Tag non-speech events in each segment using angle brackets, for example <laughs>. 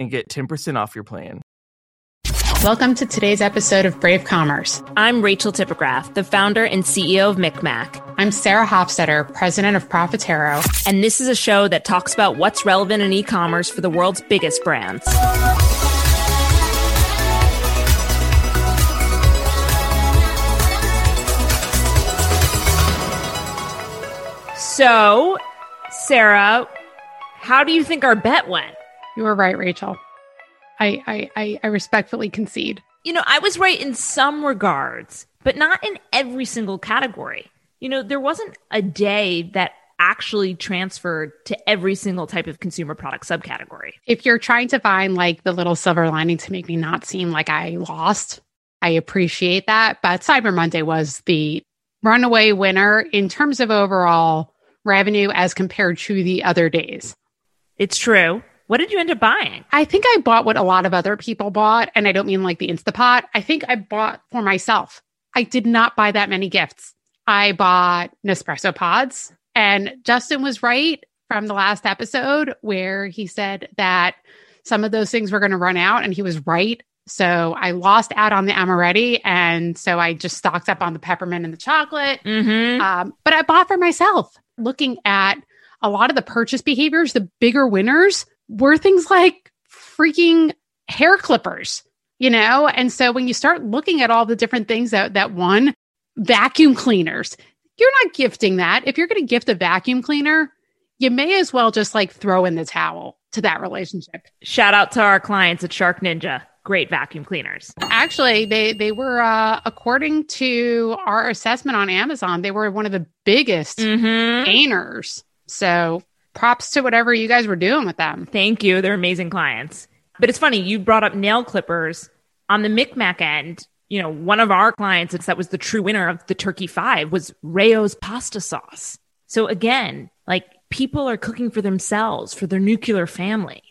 and get 10% off your plan. Welcome to today's episode of Brave Commerce. I'm Rachel Tipograph, the founder and CEO of MikMak. I'm Sarah Hofstetter, president of Profitero. And this is a show that talks about what's relevant in e commerce for the world's biggest brands. So, Sarah, how do you think our bet went? You were right, Rachel. I, I, I, I respectfully concede. You know, I was right in some regards, but not in every single category. You know, there wasn't a day that actually transferred to every single type of consumer product subcategory. If you're trying to find like the little silver lining to make me not seem like I lost, I appreciate that. But Cyber Monday was the runaway winner in terms of overall revenue as compared to the other days. It's true. What did you end up buying? I think I bought what a lot of other people bought. And I don't mean like the Instapot. I think I bought for myself. I did not buy that many gifts. I bought Nespresso pods. And Justin was right from the last episode where he said that some of those things were going to run out. And he was right. So I lost out on the amaretti. And so I just stocked up on the peppermint and the chocolate. Mm-hmm. Um, but I bought for myself. Looking at a lot of the purchase behaviors, the bigger winners were things like freaking hair clippers, you know? And so when you start looking at all the different things that that won, vacuum cleaners, you're not gifting that. If you're going to gift a vacuum cleaner, you may as well just like throw in the towel to that relationship. Shout out to our clients at Shark Ninja. Great vacuum cleaners. Actually, they they were uh, according to our assessment on Amazon, they were one of the biggest Mm-hmm. gainers. So props to whatever you guys were doing with them. Thank you. They're amazing clients. But it's funny, you brought up nail clippers on the MikMak end. You know, one of our clients that was the true winner of the Turkey Five was Rao's pasta sauce. So again, like people are cooking for themselves, for their nuclear family.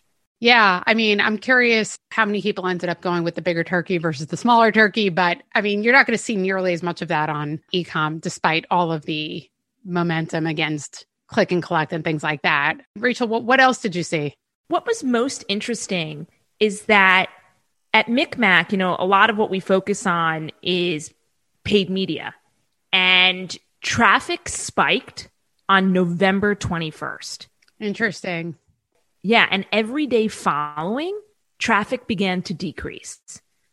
Yeah, I mean, I'm curious how many people ended up going with the bigger turkey versus the smaller turkey, but I mean, you're not going to see nearly as much of that on ecom despite all of the momentum against click and collect and things like that. Rachel, what, what else did you see? What was most interesting is that at MikMak, you know, a lot of what we focus on is paid media. And traffic spiked on November 21st. Interesting. Yeah. And every day following, traffic began to decrease,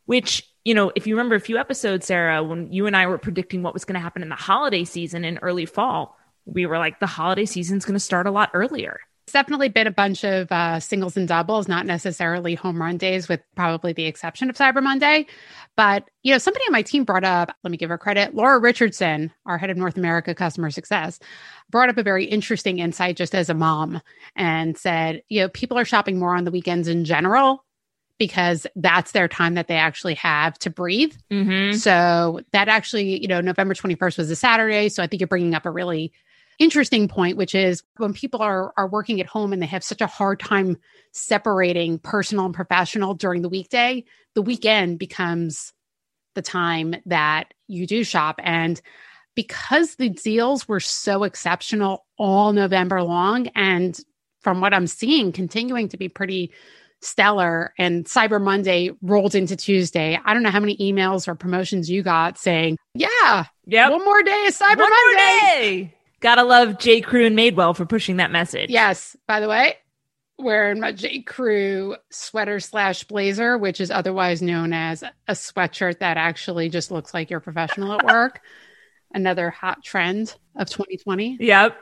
which, you know, if you remember a few episodes, Sarah, when you and I were predicting what was going to happen in the holiday season in early fall, we were like, the holiday season's going to start a lot earlier. It's definitely been a bunch of uh, singles and doubles, not necessarily home run days, with probably the exception of Cyber Monday. But, you know, somebody on my team brought up, let me give her credit, Laura Richardson, our head of North America customer success, brought up a very interesting insight just as a mom and said, you know, people are shopping more on the weekends in general because that's their time that they actually have to breathe. Mm-hmm. So that actually, you know, November 21st was a Saturday. So I think you're bringing up a really interesting point, which is when people are, are working at home and they have such a hard time separating personal and professional during the weekday, the weekend becomes the time that you do shop. And because the deals were so exceptional all November long, and from what I'm seeing, continuing to be pretty stellar and Cyber Monday rolled into Tuesday. I don't know how many emails or promotions you got saying, yeah, Yep. one more day is Cyber One Monday. Gotta love J. Crew and Madewell for pushing that message. Yes, by the way, wearing my J. Crew sweater slash blazer, which is otherwise known as a sweatshirt that actually just looks like you're professional at work. <laughs> Another hot trend of 2020. Yep.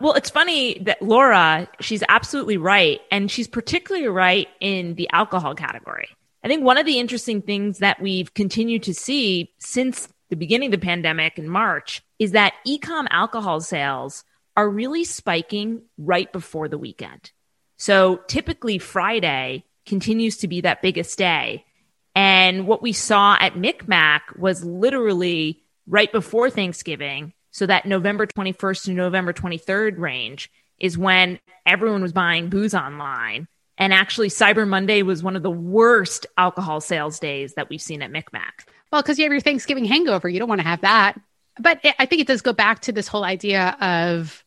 Well, it's funny that Laura, she's absolutely right. And she's particularly right in the alcohol category. I think one of the interesting things that we've continued to see since the beginning of the pandemic in March is that ecom alcohol sales are really spiking right before the weekend. So typically Friday continues to be that biggest day. And what we saw at MikMak was literally right before Thanksgiving. So that November 21st to November 23rd range is when everyone was buying booze online. And actually, Cyber Monday was one of the worst alcohol sales days that we've seen at MikMak. Well, because you have your Thanksgiving hangover. You don't want to have that. But it, I think it does go back to this whole idea of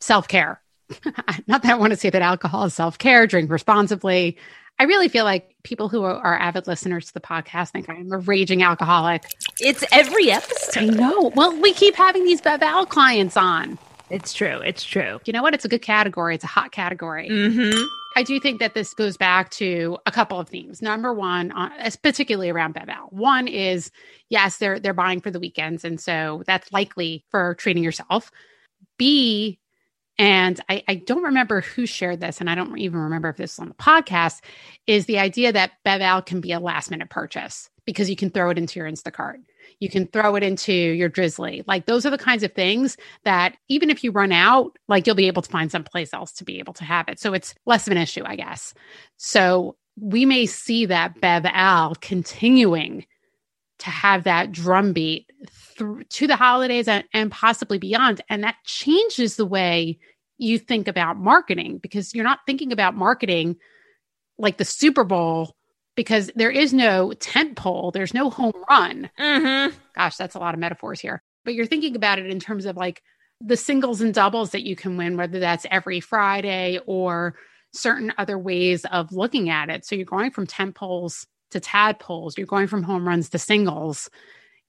self care. <laughs> Not that I want to say that alcohol is self care, drink responsibly. I really feel like people who are, are avid listeners to the podcast think I'm a raging alcoholic. It's every episode. I know. Well, we keep having these Beval clients on. It's true. It's true. You know what? It's a good category. It's a hot category. Mm-hmm. I do think that this goes back to a couple of themes. Number one, uh, is particularly around Beval. One is yes, they're they're buying for the weekends, and so that's likely for treating yourself. B, and I, I don't remember who shared this, and I don't even remember if this is on the podcast, is the idea that Beval can be a last minute purchase because you can throw it into your Instacart. You can throw it into your Drizly. Like those are the kinds of things that even if you run out, like you'll be able to find someplace else to be able to have it. So it's less of an issue, I guess. So we may see that Bev Al continuing to have that drumbeat through to the holidays and, and possibly beyond. And that changes the way you think about marketing because you're not thinking about marketing like the Super Bowl because there is no tent pole, there's no home run. Mm-hmm. Gosh, that's a lot of metaphors here. But you're thinking about it in terms of like the singles and doubles that you can win, whether that's every Friday or certain other ways of looking at it. So you're going from tent poles to tadpoles, you're going from home runs to singles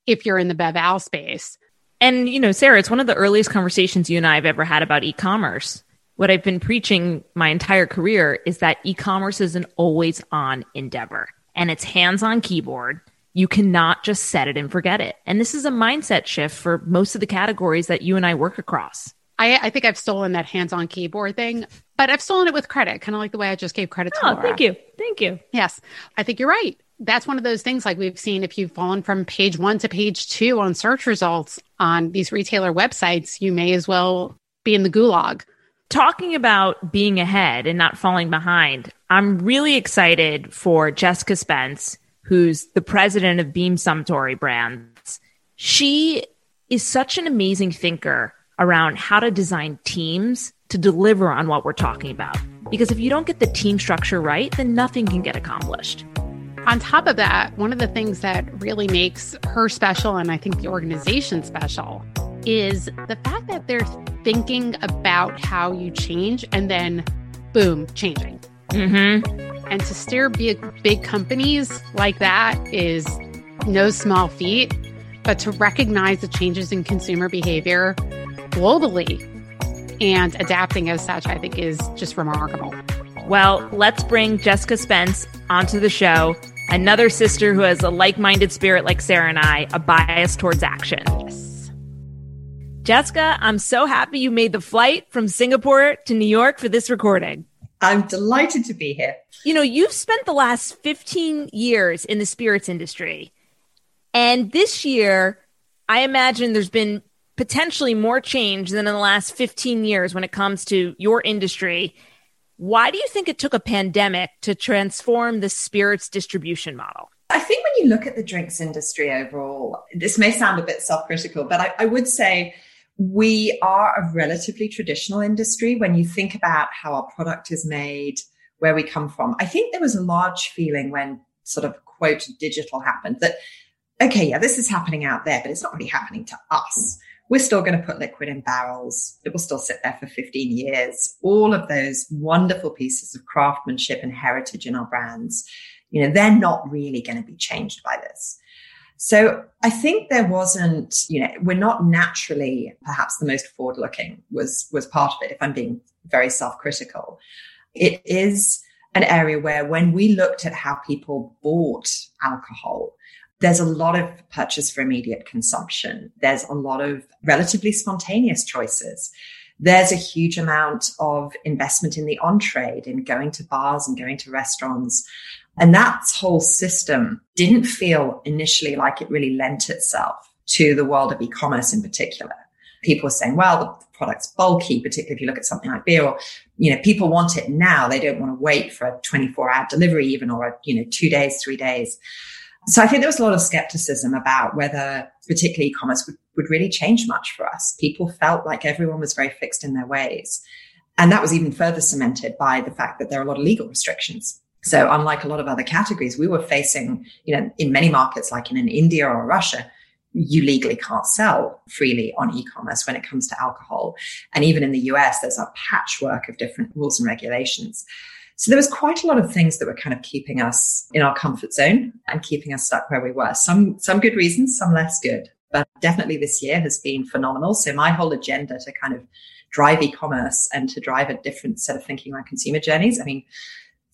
if you're in the Bev Al space. And, you know, Sarah, it's one of the earliest conversations you and I have ever had about e commerce. What I've been preaching my entire career is that e commerce is an always on endeavor and it's hands on keyboard. You cannot just set it and forget it. And this is a mindset shift for most of the categories that you and I work across. I, I think I've stolen that hands on keyboard thing, but I've stolen it with credit, kind of like the way I just gave credit to Oh, Laura. thank you. Thank you. Yes, I think you're right. That's one of those things like we've seen if you've fallen from page one to page two on search results on these retailer websites, you may as well be in the gulag. Talking about being ahead and not falling behind, I'm really excited for Jessica Spence, who's the president of Beam Suntory Brands. She is such an amazing thinker around how to design teams to deliver on what we're talking about. Because if you don't get the team structure right, then nothing can get accomplished. On top of that, one of the things that really makes her special, and I think the organization special, is the fact that they're thinking about how you change and then boom, changing. Mm-hmm. And to steer big, big companies like that is no small feat, but to recognize the changes in consumer behavior globally and adapting as such, I think is just remarkable. Well, let's bring Jessica Spence onto the show. Another sister who has a like minded spirit like Sarah and I, a bias towards action. Yes. Jessica, I'm so happy you made the flight from Singapore to New York for this recording. I'm delighted to be here. You know, you've spent the last 15 years in the spirits industry. And this year, I imagine there's been potentially more change than in the last 15 years when it comes to your industry. Why do you think it took a pandemic to transform the spirits distribution model? I think when you look at the drinks industry overall, this may sound a bit self critical, but I, I would say We are a relatively traditional industry when you think about how our product is made, where we come from. I think there was a large feeling when sort of quote digital happened that, okay, yeah, this is happening out there, but it's not really happening to us. We're still going to put liquid in barrels. It will still sit there for 15 years. All of those wonderful pieces of craftsmanship and heritage in our brands, you know, they're not really going to be changed by this. So I think there wasn't, you know, we're not naturally perhaps the most forward looking was, was part of it. If I'm being very self critical, it is an area where when we looked at how people bought alcohol, there's a lot of purchase for immediate consumption. There's a lot of relatively spontaneous choices. There's a huge amount of investment in the on trade, in going to bars and going to restaurants. And that whole system didn't feel initially like it really lent itself to the world of e-commerce in particular. People were saying, well, the product's bulky, particularly if you look at something like beer or, you know, people want it now. They don't want to wait for a 24 hour delivery even or, a, you know, two days, three days. So I think there was a lot of skepticism about whether particularly e-commerce would, would really change much for us. People felt like everyone was very fixed in their ways. And that was even further cemented by the fact that there are a lot of legal restrictions so unlike a lot of other categories, we were facing, you know, in many markets, like in an India or Russia, you legally can't sell freely on e-commerce when it comes to alcohol. And even in the US, there's a patchwork of different rules and regulations. So there was quite a lot of things that were kind of keeping us in our comfort zone and keeping us stuck where we were. Some, some good reasons, some less good, but definitely this year has been phenomenal. So my whole agenda to kind of drive e-commerce and to drive a different set of thinking around consumer journeys. I mean,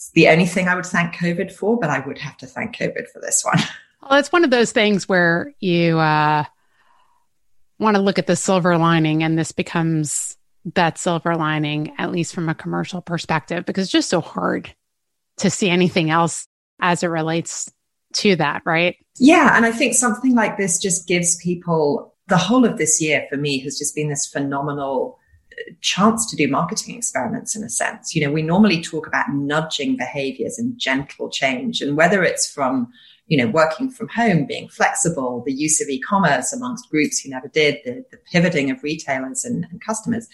it's the only thing I would thank COVID for, but I would have to thank COVID for this one. <laughs> Well, it's one of those things where you uh, want to look at the silver lining, and this becomes that silver lining, at least from a commercial perspective, because it's just so hard to see anything else as it relates to that, right? Yeah. And I think something like this just gives people the whole of this year for me has just been this phenomenal chance to do marketing experiments in a sense. You know, we normally talk about nudging behaviors and gentle change, and whether it's from you know, working from home, being flexible, the use of e-commerce amongst groups who never did, the, the pivoting of retailers and, and customers.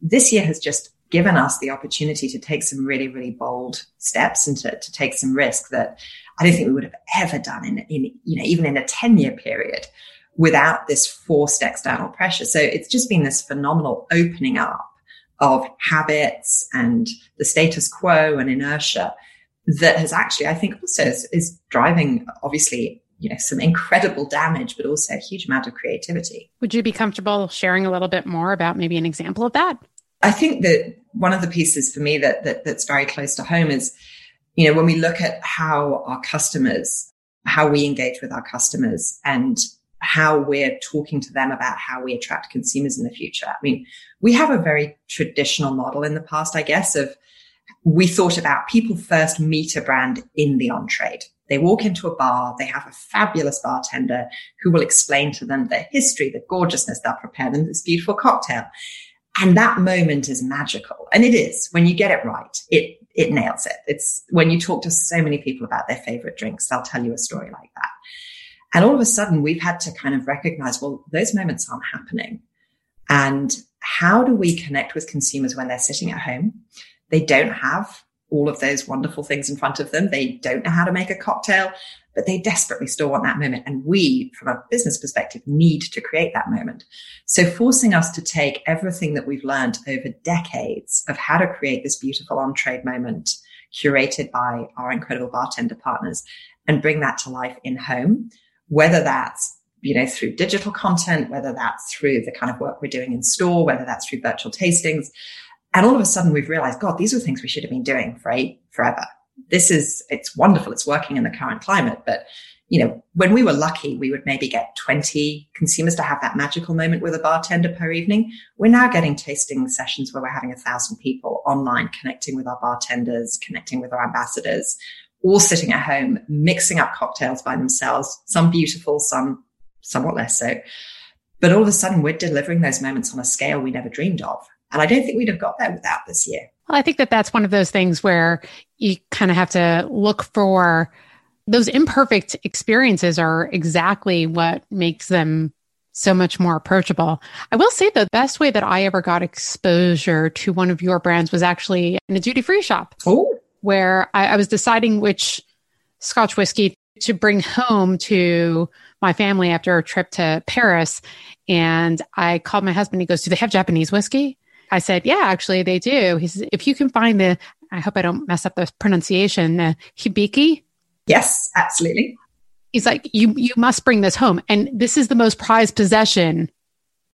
This year has just given us the opportunity to take some really, really bold steps and to, to take some risk that I don't think we would have ever done in, in you know, even in a 10 year period without this forced external pressure. So it's just been this phenomenal opening up of habits and the status quo and inertia that has actually, I think also is, is driving obviously you know some incredible damage but also a huge amount of creativity would you be comfortable sharing a little bit more about maybe an example of that i think that one of the pieces for me that, that that's very close to home is you know when we look at how our customers how we engage with our customers and how we're talking to them about how we attract consumers in the future. I mean, we have a very traditional model in the past, I guess, of we thought about people first meet a brand in the on trade. They walk into a bar, they have a fabulous bartender who will explain to them their history, the gorgeousness, they'll prepare them this beautiful cocktail. And that moment is magical. And it is when you get it right. It, it nails it. It's when you talk to so many people about their favorite drinks, they'll tell you a story like that. And all of a sudden we've had to kind of recognize, well, those moments aren't happening. And how do we connect with consumers when they're sitting at home? They don't have all of those wonderful things in front of them. They don't know how to make a cocktail, but they desperately still want that moment. And we, from a business perspective, need to create that moment. So forcing us to take everything that we've learned over decades of how to create this beautiful on trade moment curated by our incredible bartender partners and bring that to life in home whether that's you know, through digital content, whether that's through the kind of work we're doing in store, whether that's through virtual tastings. And all of a sudden we've realized, God, these are things we should have been doing for eight, forever. This is, it's wonderful. It's working in the current climate. But, you know, when we were lucky, we would maybe get 20 consumers to have that magical moment with a bartender per evening. We're now getting tasting sessions where we're having a thousand people online connecting with our bartenders, connecting with our ambassadors, all sitting at home, mixing up cocktails by themselves, some beautiful, some somewhat less so. But all of a sudden, we're delivering those moments on a scale we never dreamed of. And I don't think we'd have got there without this year. Well, I think that that's one of those things where you kind of have to look for those imperfect experiences are exactly what makes them so much more approachable. I will say the best way that I ever got exposure to one of your brands was actually in a duty free shop. Oh. Where I, I was deciding which Scotch whiskey to bring home to my family after a trip to Paris. And I called my husband. He goes, Do they have Japanese whiskey? I said, Yeah, actually, they do. He says, If you can find the, I hope I don't mess up the pronunciation, uh, Hibiki. Yes, absolutely. He's like, You you must bring this home. And this is the most prized possession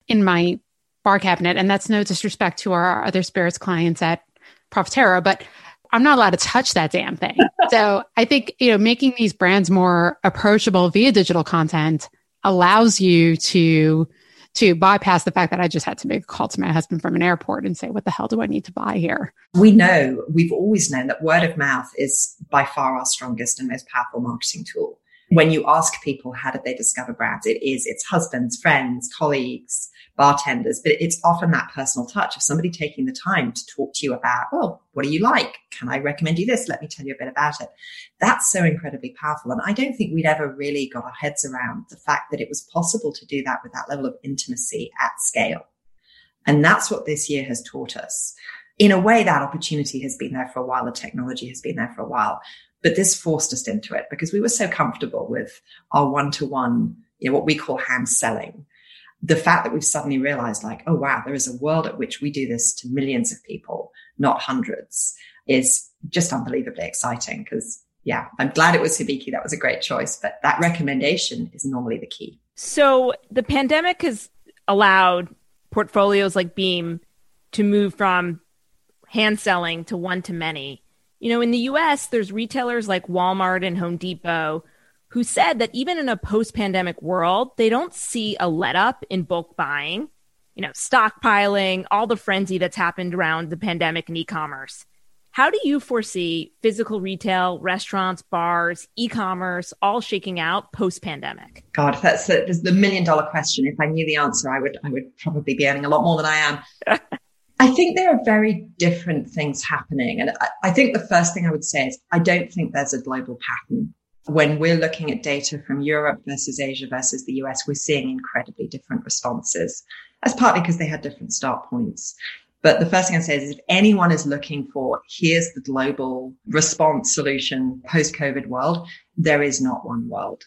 in my bar cabinet. And that's no disrespect to our other spirits clients at Profitero, but I'm not allowed to touch that damn thing. <laughs> so I think, you know, making these brands more approachable via digital content allows you to to bypass the fact that I just had to make a call to my husband from an airport and say, what the hell do I need to buy here? We know, we've always known that word of mouth is by far our strongest and most powerful marketing tool. When you ask people, how did they discover brands? It is, it's husbands, friends, colleagues, bartenders, but it's often that personal touch of somebody taking the time to talk to you about, well, what do you like? Can I recommend you this? Let me tell you a bit about it. That's so incredibly powerful. And I don't think we'd ever really got our heads around the fact that it was possible to do that with that level of intimacy at scale. And that's what this year has taught us. In a way, that opportunity has been there for a while. The technology has been there for a while, but this forced us into it because we were so comfortable with our one to one, you know, what we call hand selling the fact that we've suddenly realized like, oh, wow, there is a world at which we do this to millions of people, not hundreds is just unbelievably exciting because yeah, I'm glad it was Hibiki. That was a great choice, but that recommendation is normally the key. So the pandemic has allowed portfolios like Beam to move from hand selling to one to many. You know, in the US, there's retailers like Walmart and Home Depot who said that even in a post pandemic world, they don't see a let up in bulk buying, you know, stockpiling, all the frenzy that's happened around the pandemic and e commerce. How do you foresee physical retail, restaurants, bars, e commerce all shaking out post pandemic? God, that's the, that's the million dollar question. If I knew the answer, I would, I would probably be earning a lot more than I am. <laughs> I think there are very different things happening. And I, I think the first thing I would say is I don't think there's a global pattern when we're looking at data from Europe versus Asia versus the US, we're seeing incredibly different responses. That's partly because they had different start points. But the first thing I say is if anyone is looking for, here's the global response solution post COVID world, there is not one world.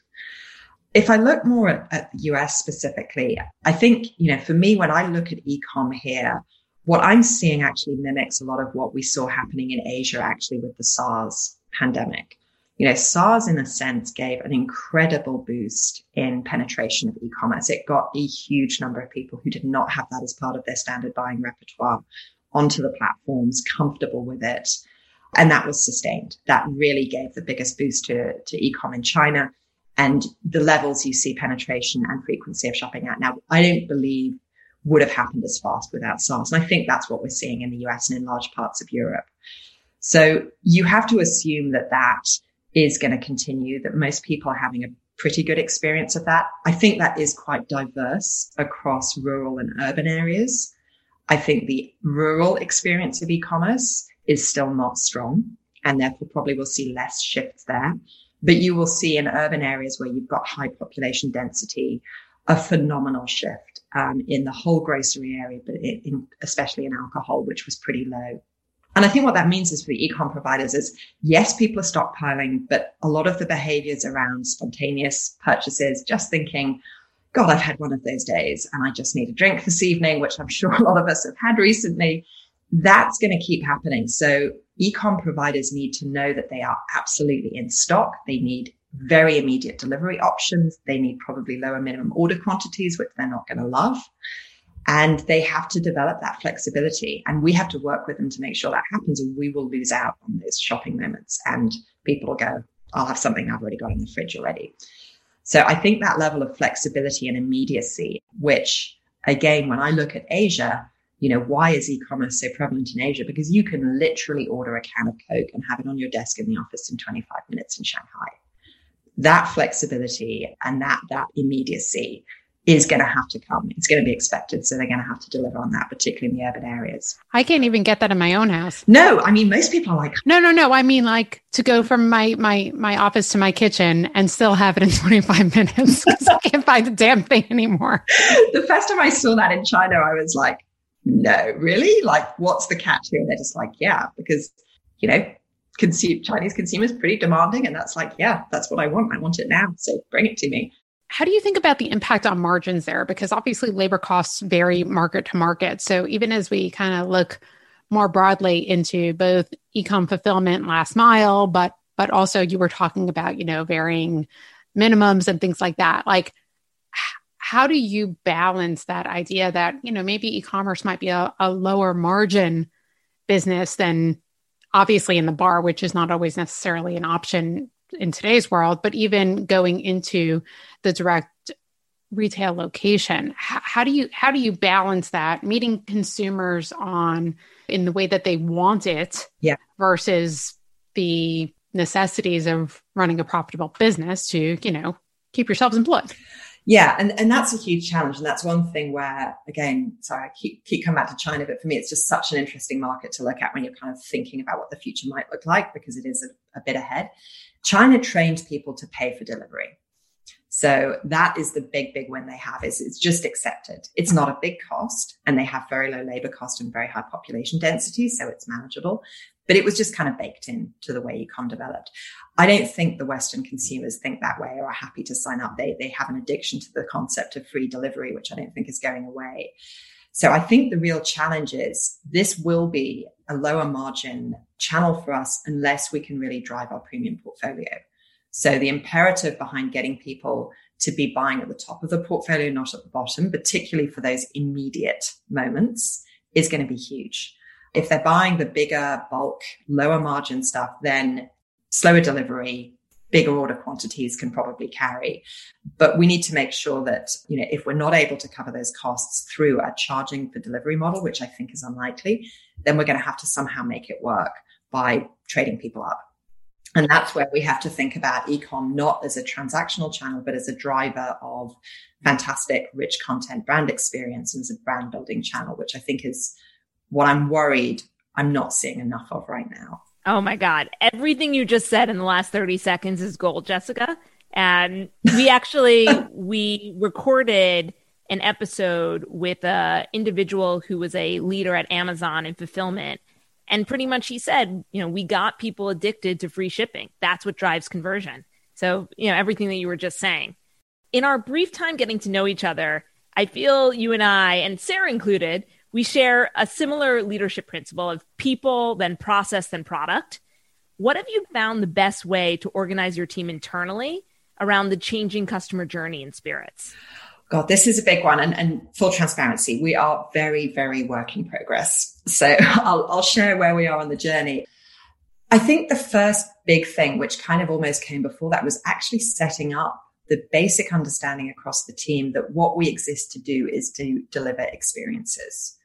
If I look more at, at, the US specifically, I think, you know, for me, when I look at ecom here, what I'm seeing actually mimics a lot of what we saw happening in Asia actually with the SARS pandemic you know, SARS in a sense gave an incredible boost in penetration of e-commerce. It got a huge number of people who did not have that as part of their standard buying repertoire onto the platforms, comfortable with it. And that was sustained. That really gave the biggest boost to, to e-com in China and the levels you see penetration and frequency of shopping at now. I don't believe would have happened as fast without SARS. And I think that's what we're seeing in the US and in large parts of Europe. So you have to assume that that is going to continue, that most people are having a pretty good experience of that. I think that is quite diverse across rural and urban areas. I think the rural experience of e-commerce is still not strong and therefore probably will see less shifts there. But you will see in urban areas where you've got high population density, a phenomenal shift um, in the whole grocery area, but in, especially in alcohol, which was pretty low. And I think what that means is for the ecom providers is yes, people are stockpiling, but a lot of the behaviors around spontaneous purchases, just thinking, God, I've had one of those days and I just need a drink this evening, which I'm <laughs> sure a lot of us have had recently. That's going to keep happening. So ecom providers need to know that they are absolutely in stock. They need very immediate delivery options. They need probably lower minimum order quantities, which they're not going to love. And they have to develop that flexibility. And we have to work with them to make sure that happens, or we will lose out on those shopping moments. And people will go, I'll have something I've already got in the fridge already. So I think that level of flexibility and immediacy, which again, when I look at Asia, you know, why is e-commerce so prevalent in Asia? Because you can literally order a can of Coke and have it on your desk in the office in 25 minutes in Shanghai. That flexibility and that, that immediacy is going to have to come. It's going to be expected. So they're going to have to deliver on that, particularly in the urban areas. I can't even get that in my own house. No, I mean, most people are like, no, no, no. I mean, like to go from my, my, my office to my kitchen and still have it in <laughs> 25 minutes because I can't find the damn thing anymore. the first time I saw that in China, I was like, no, really? Like, what's the catch here? they're just like, yeah, because, you know, consume Chinese consumers pretty demanding. And that's like, yeah, that's what I want. I want it now. So bring it to me. How do you think about the impact on margins there? Because obviously labor costs vary market to market. So even as we kind of look more broadly into both ecom fulfillment, last mile, but but also you were talking about, you know, varying minimums and things like that. Like how do you balance that idea that, you know, maybe e-commerce might be a, a lower margin business than obviously in the bar, which is not always necessarily an option in today's world, but even going into the direct retail location, how, how, do you how do you balance that meeting consumers on in the way that they want it, yeah. versus the necessities of running a profitable business to you know keep yourselves employed. Yeah, and, and that's a huge challenge. And that's one thing where, again, sorry, I keep, keep coming back to China, but for me, it's just such an interesting market to look at when you're kind of thinking about what the future might look like because it is a, a bit ahead. China trained people to pay for delivery. So that is the big, big win they have is it's just accepted. It's not a big cost and they have very low labor cost and very high population density. So it's manageable, but it was just kind of baked in to the way ecom developed. I don't think the Western consumers think that way or are happy to sign up. They, they have an addiction to the concept of free delivery, which I don't think is going away. So I think the real challenge is this will be a lower margin channel for us unless we can really drive our premium portfolio. So the imperative behind getting people to be buying at the top of the portfolio, not at the bottom, particularly for those immediate moments is going to be huge. If they're buying the bigger bulk, lower margin stuff, then slower delivery, bigger order quantities can probably carry. But we need to make sure that, you know, if we're not able to cover those costs through a charging for delivery model, which I think is unlikely, then we're going to have to somehow make it work by trading people up. And that's where we have to think about ecom not as a transactional channel, but as a driver of fantastic, rich content, brand experience, and as a brand building channel, which I think is what I'm worried I'm not seeing enough of right now. Oh my God. Everything you just said in the last 30 seconds is gold, Jessica. And we actually <laughs> we recorded an episode with a individual who was a leader at Amazon in fulfillment. And pretty much he said, you know, we got people addicted to free shipping. That's what drives conversion. So, you know, everything that you were just saying. In our brief time getting to know each other, I feel you and I, and Sarah included, we share a similar leadership principle of people, then process, then product. What have you found the best way to organize your team internally around the changing customer journey and spirits? God, this is a big one. And, and full transparency, we are very, very work in progress. So <laughs> I'll, I'll share where we are on the journey. I think the first big thing, which kind of almost came before that, was actually setting up the basic understanding across the team that what we exist to do is to deliver experiences.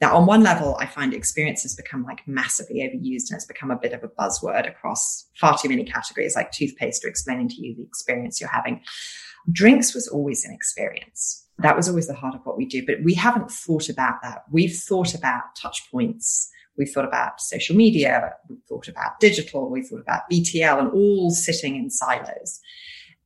Now, on one level, I find experience has become like massively overused and it's become a bit of a buzzword across far too many categories, like toothpaste or explaining to you the experience you're having. Drinks was always an experience. That was always the heart of what we do, but we haven't thought about that. We've thought about touch points. We've thought about social media. We've thought about digital. We've thought about BTL and all sitting in silos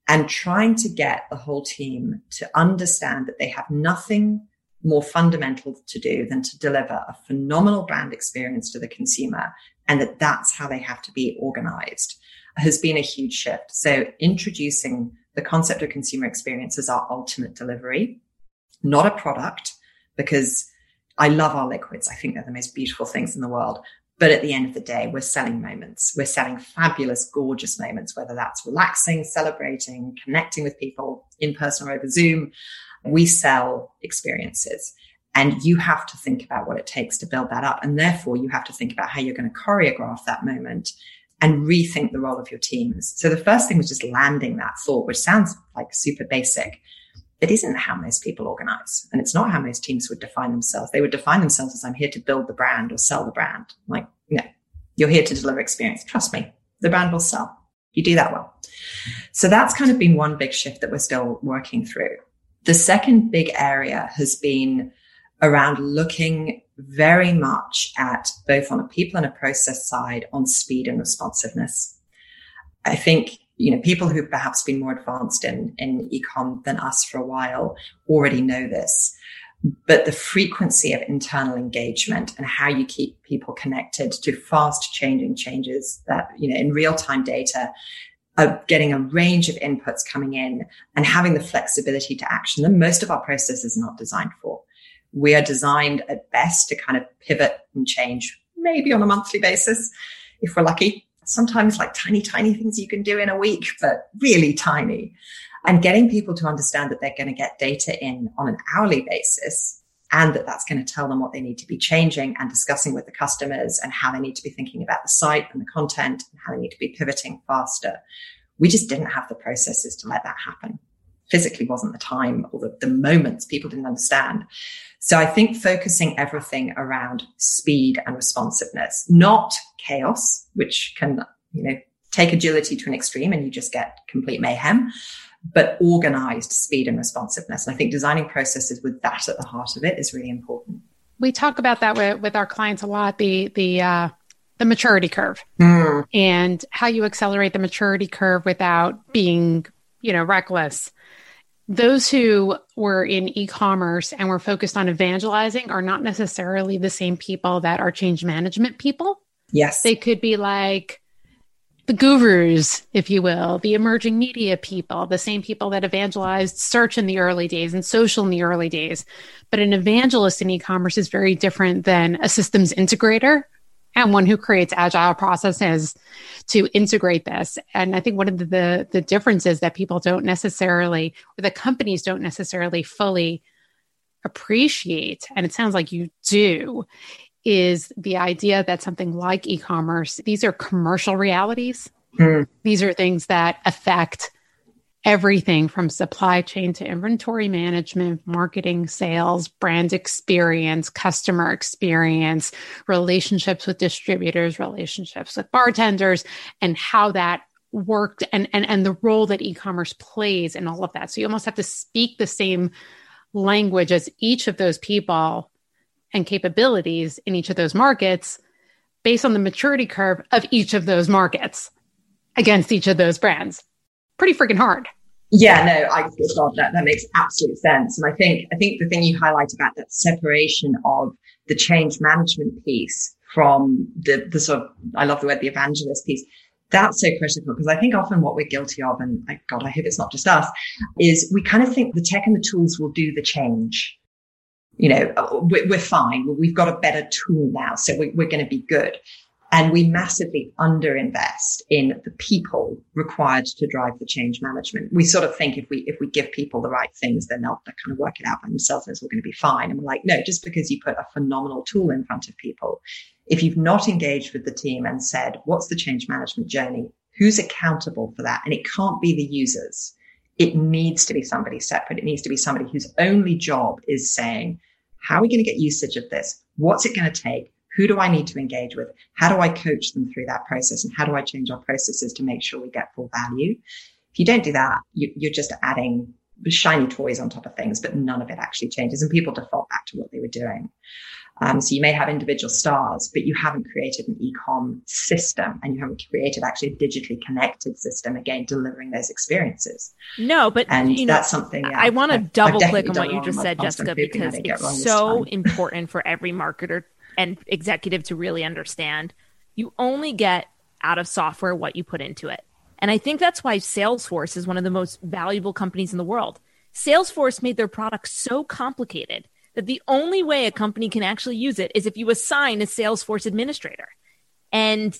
and trying to get the whole team to understand that they have nothing more fundamental to do than to deliver a phenomenal brand experience to the consumer and that that's how they have to be organized has been a huge shift. So introducing the concept of consumer experience as our ultimate delivery, not a product, because I love our liquids. I think they're the most beautiful things in the world. But at the end of the day, we're selling moments. We're selling fabulous, gorgeous moments, whether that's relaxing, celebrating, connecting with people in person or over Zoom. We sell experiences and you have to think about what it takes to build that up. And therefore you have to think about how you're going to choreograph that moment and rethink the role of your teams. So the first thing was just landing that thought, which sounds like super basic. It isn't how most people organize. And it's not how most teams would define themselves. They would define themselves as I'm here to build the brand or sell the brand. like, no, you're here to deliver experience. Trust me, the brand will sell. You do that well. So that's kind of been one big shift that we're still working through. The second big area has been around looking very much at both on a people and a process side on speed and responsiveness. I think, you know, people who've perhaps been more advanced in, in ecom than us for a while already know this. But the frequency of internal engagement and how you keep people connected to fast changing changes that, you know, in real time data of getting a range of inputs coming in and having the flexibility to action them. Most of our processes are not designed for. We are designed at best to kind of pivot and change maybe on a monthly basis if we're lucky. Sometimes like tiny, tiny things you can do in a week, but really tiny. And getting people to understand that they're going to get data in on an hourly basis and that that's going to tell them what they need to be changing and discussing with the customers and how they need to be thinking about the site and the content and how they need to be pivoting faster. We just didn't have the processes to let that happen. Physically wasn't the time or the, the moments people didn't understand. So I think focusing everything around speed and responsiveness, not chaos, which can, you know, take agility to an extreme and you just get complete mayhem, but organized speed and responsiveness. And I think designing processes with that at the heart of it is really important. We talk about that with, with our clients a lot, the, the, uh, the maturity curve mm. and how you accelerate the maturity curve without being, you know, reckless. Those who were in e-commerce and were focused on evangelizing are not necessarily the same people that are change management people. Yes. They could be like the gurus, if you will, the emerging media people, the same people that evangelized search in the early days and social in the early days. But an evangelist in e-commerce is very different than a systems integrator and one who creates agile processes to integrate this. And I think one of the, the, the differences that people don't necessarily, or the companies don't necessarily fully appreciate, and it sounds like you do, is the idea that something like e commerce, these are commercial realities. Mm. These are things that affect everything from supply chain to inventory management, marketing, sales, brand experience, customer experience, relationships with distributors, relationships with bartenders, and how that worked and, and, and the role that e-commerce plays in all of that. So you almost have to speak the same language as each of those people and capabilities in each of those markets based on the maturity curve of each of those markets against each of those brands. Pretty freaking hard. Yeah, no, I thought that that makes absolute sense. And I think I think the thing you highlight about that separation of the change management piece from the the sort of I love the word the evangelist piece. That's so critical because I think often what we're guilty of, and God, I hope it's not just us, is we kind of think the tech and the tools will do the change you know, we're, fine. We've got a better tool now. So we, we're going to be good. And we massively underinvest in the people required to drive the change management. We sort of think if we, if we give people the right things, then they'll, they'll kind of work it out by themselves and it's all going to be fine. And we're like, no, just because you put a phenomenal tool in front of people, if you've not engaged with the team and said, what's the change management journey? Who's accountable for that? And it can't be the users. It needs to be somebody separate. It needs to be somebody whose only job is saying, how are we going to get usage of this? What's it going to take? Who do I need to engage with? How do I coach them through that process? And how do I change our processes to make sure we get full value? If you don't do that, you, you're just adding shiny toys on top of things, but none of it actually changes and people default back to what they were doing. Um, so you may have individual stars, but you haven't created an e-com system and you haven't created actually a digitally connected system again, delivering those experiences. No, but and you know, that's something yeah, I want to double click on what you just said, Jessica, because it's so <laughs> important for every marketer and executive to really understand. You only get out of software what you put into it. And I think that's why Salesforce is one of the most valuable companies in the world. Salesforce made their product so complicated that the only way a company can actually use it is if you assign a Salesforce administrator. And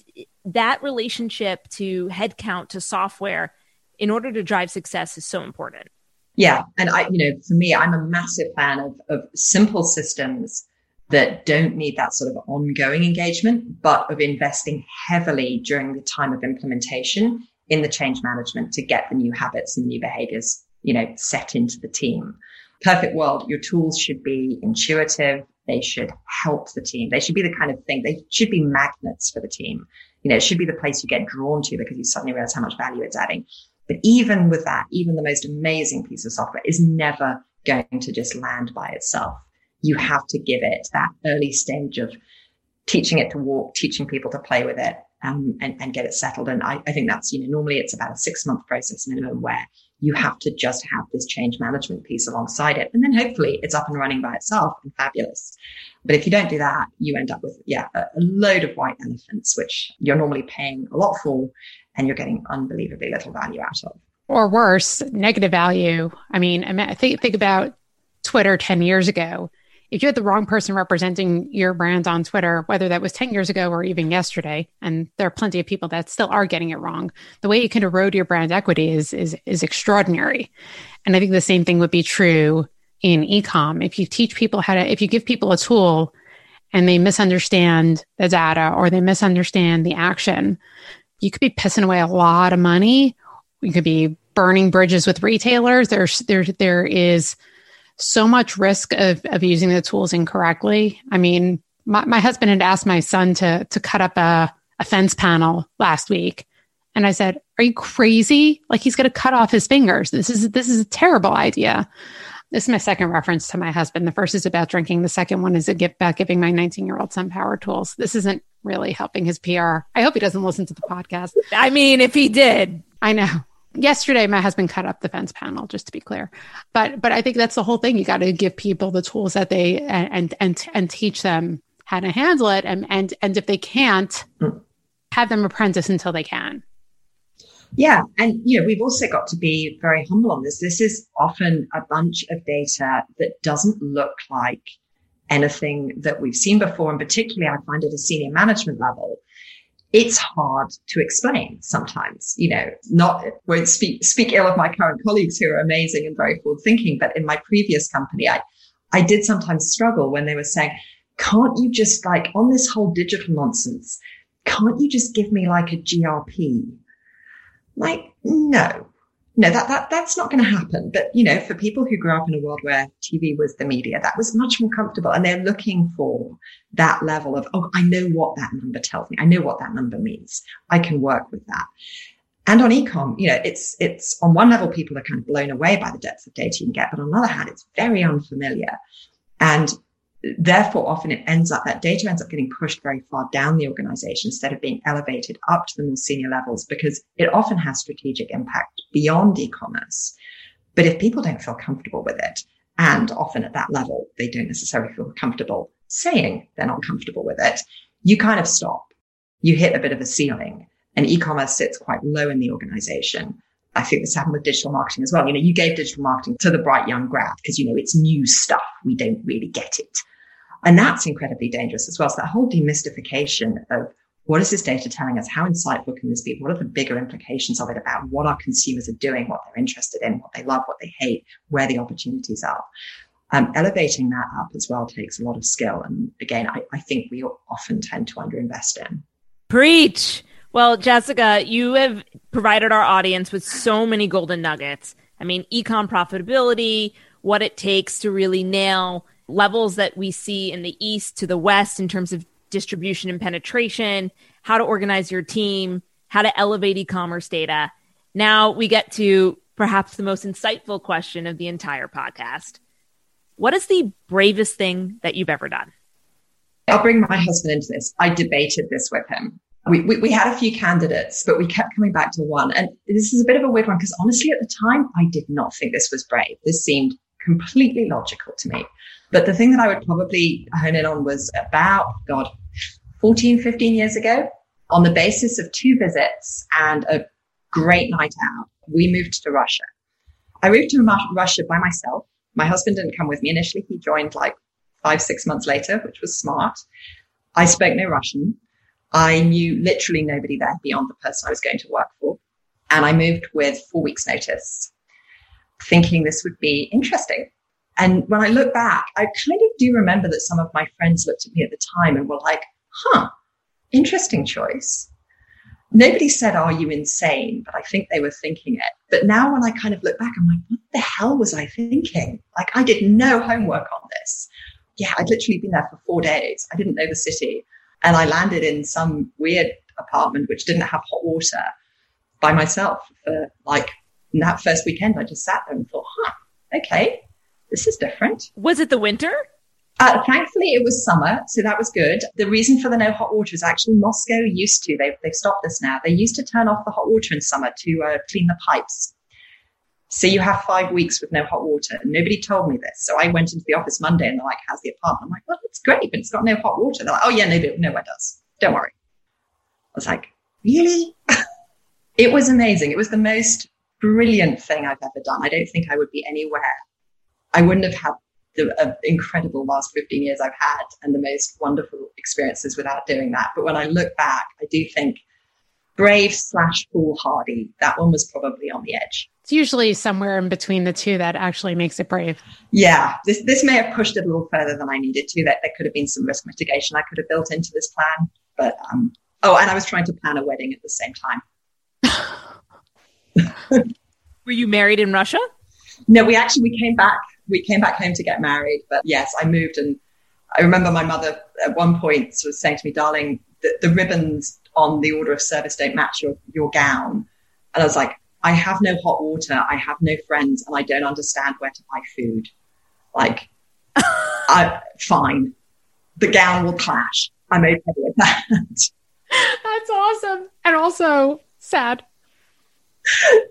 that relationship to headcount to software in order to drive success is so important. Yeah. And I, you know, for me, I'm a massive fan of, of simple systems that don't need that sort of ongoing engagement, but of investing heavily during the time of implementation in the change management to get the new habits and new behaviors, you know, set into the team perfect world, your tools should be intuitive. They should help the team. They should be the kind of thing, they should be magnets for the team. You know, it should be the place you get drawn to because you suddenly realize how much value it's adding. But even with that, even the most amazing piece of software is never going to just land by itself. You have to give it that early stage of teaching it to walk, teaching people to play with it, um, and, and get it settled. And I, I think that's, you know, normally it's about a six month process minimum where you have to just have this change management piece alongside it. And then hopefully it's up and running by itself and fabulous. But if you don't do that, you end up with, yeah, a, load of white elephants, which you're normally paying a lot for and you're getting unbelievably little value out of. Or worse, negative value. I mean, I think, think about Twitter 10 years ago if you had the wrong person representing your brand on Twitter, whether that was 10 years ago or even yesterday, and there are plenty of people that still are getting it wrong, the way you can erode your brand equity is is is extraordinary. And I think the same thing would be true in ecom. If you teach people how to if you give people a tool and they misunderstand the data or they misunderstand the action, you could be pissing away a lot of money. You could be burning bridges with retailers. There's there there is so much risk of, of using the tools incorrectly. I mean, my, my husband had asked my son to, to cut up a, a fence panel last week. And I said, are you crazy? Like he's going to cut off his fingers. This is, this is a terrible idea. This is my second reference to my husband. The first is about drinking. The second one is a gift about giving my 19 year old son power tools. This isn't really helping his PR. I hope he doesn't listen to the podcast. I mean, if he did, I know yesterday my husband cut up the fence panel just to be clear. But but i think that's the whole thing. You got to give people the tools that they and and and teach them how to handle it. And and and if they can't mm. have them apprentice until they can. Yeah. And you know we've also got to be very humble on this. This is often a bunch of data that doesn't look like anything that we've seen before. And particularly i find at a senior management level it's hard to explain sometimes, you know, not won't speak, speak ill of my current colleagues who are amazing and very forward thinking. But in my previous company, I, I did sometimes struggle when they were saying, can't you just like on this whole digital nonsense, can't you just give me like a GRP? Like, no, no, that, that, that's not going to happen. But, you know, for people who grew up in a world where TV was the media, that was much more comfortable. And they're looking for that level of, oh, I know what that number tells me. I know what that number means. I can work with that. And on ecom, you know, it's, it's on one level, people are kind of blown away by the depth of data you can get. But on the other hand, it's very unfamiliar. And therefore often it ends up that data ends up getting pushed very far down the organization instead of being elevated up to the more senior levels because it often has strategic impact beyond e-commerce. But if people don't feel comfortable with it, and often at that level, they don't necessarily feel comfortable saying they're not comfortable with it, you kind of stop. You hit a bit of a ceiling and e-commerce sits quite low in the organization. I think this happened with digital marketing as well. You know, you gave digital marketing to the bright young grad because, you know, it's new stuff. We don't really get it. And that's incredibly dangerous as well. So that whole demystification of what is this data telling us? How insightful can this be? What are the bigger implications of it about what our consumers are doing, what they're interested in, what they love, what they hate, where the opportunities are? Um, elevating that up as well takes a lot of skill. And again, I, I think we often tend to underinvest in. Preach. Well, Jessica, you have provided our audience with so many golden nuggets. I mean, ecom profitability, what it takes to really nail levels that we see in the east to the west in terms of distribution and penetration, how to organize your team, how to elevate e-commerce data. Now we get to perhaps the most insightful question of the entire podcast. What is the bravest thing that you've ever done? I'll bring my husband into this. I debated this with him. We, we, we, had a few candidates, but we kept coming back to one. And this is a bit of a weird one because honestly, at the time, I did not think this was brave. This seemed completely logical to me. But the thing that I would probably hone in on was about, God, 14, 15 years ago, on the basis of two visits and a great night out, we moved to Russia. I moved to Russia by myself. My husband didn't come with me initially. He joined like five, six months later, which was smart. I spoke no Russian. I knew literally nobody there beyond the person I was going to work for. And I moved with four weeks notice, thinking this would be interesting. And when I look back, I kind of do remember that some of my friends looked at me at the time and were like, huh, interesting choice. Nobody said, Are you insane? But I think they were thinking it. But now when I kind of look back, I'm like, What the hell was I thinking? Like, I did no homework on this. Yeah, I'd literally been there for four days. I didn't know the city. And I landed in some weird apartment which didn't have hot water by myself for like that first weekend. I just sat there and thought, huh, okay, this is different. Was it the winter? Uh, thankfully, it was summer, so that was good. The reason for the no hot water is actually Moscow used to, they've, they've stopped this now. They used to turn off the hot water in summer to uh, clean the pipes. So you have five weeks with no hot water. And nobody told me this. So I went into the office Monday and they're like, how's the apartment? I'm like, well, it's great, but it's got no hot water. They're like, oh yeah, no, nowhere does. Don't worry. I was like, really? <laughs> it was amazing. It was the most brilliant thing I've ever done. I don't think I would be anywhere. I wouldn't have had the uh, incredible last 15 years I've had and the most wonderful experiences without doing that. But when I look back, I do think brave slash foolhardy, that one was probably on the edge. It's usually somewhere in between the two that actually makes it brave. Yeah, this, this may have pushed it a little further than I needed to. That there could have been some risk mitigation I could have built into this plan. But, um, oh, and I was trying to plan a wedding at the same time. <laughs> Were you married in Russia? No, we actually, we came back we came back home to get married. But yes, I moved and I remember my mother at one point sort of saying to me, darling, the, the ribbons on the order of service don't match your, your gown. And I was like, I have no hot water. I have no friends and I don't understand where to buy food. Like, <laughs> I, fine. The gown will clash. I'm okay with that. That's awesome. And also sad.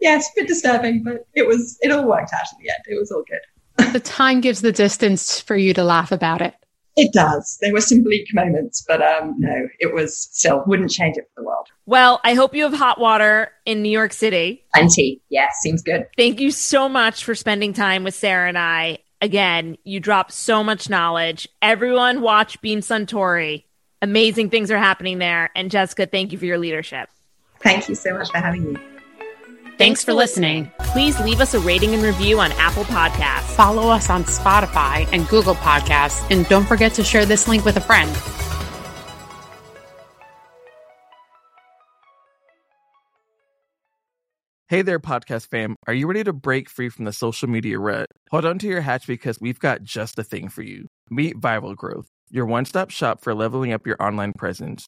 yes, a bit disturbing, but it was, it all worked out in the end. It was all good the time gives the distance for you to laugh about it. It does. There were some bleak moments, but um, no, it was still wouldn't change it for the world. Well, I hope you have hot water in New York City. Plenty. Yes, seems good. Thank you so much for spending time with Sarah and I. Again, you drop so much knowledge. Everyone watch Beam Suntory. Amazing things are happening there. And Jessica, thank you for your leadership. Thank you so much for having me. Thanks for listening. Please leave us a rating and review on Apple Podcasts. Follow us on Spotify and Google Podcasts. And don't forget to share this link with a friend. Hey there, podcast fam. Are you ready to break free from the social media rut? Hold on to your hatch because we've got just the thing for you. Meet Viral Growth, your one stop shop for leveling up your online presence.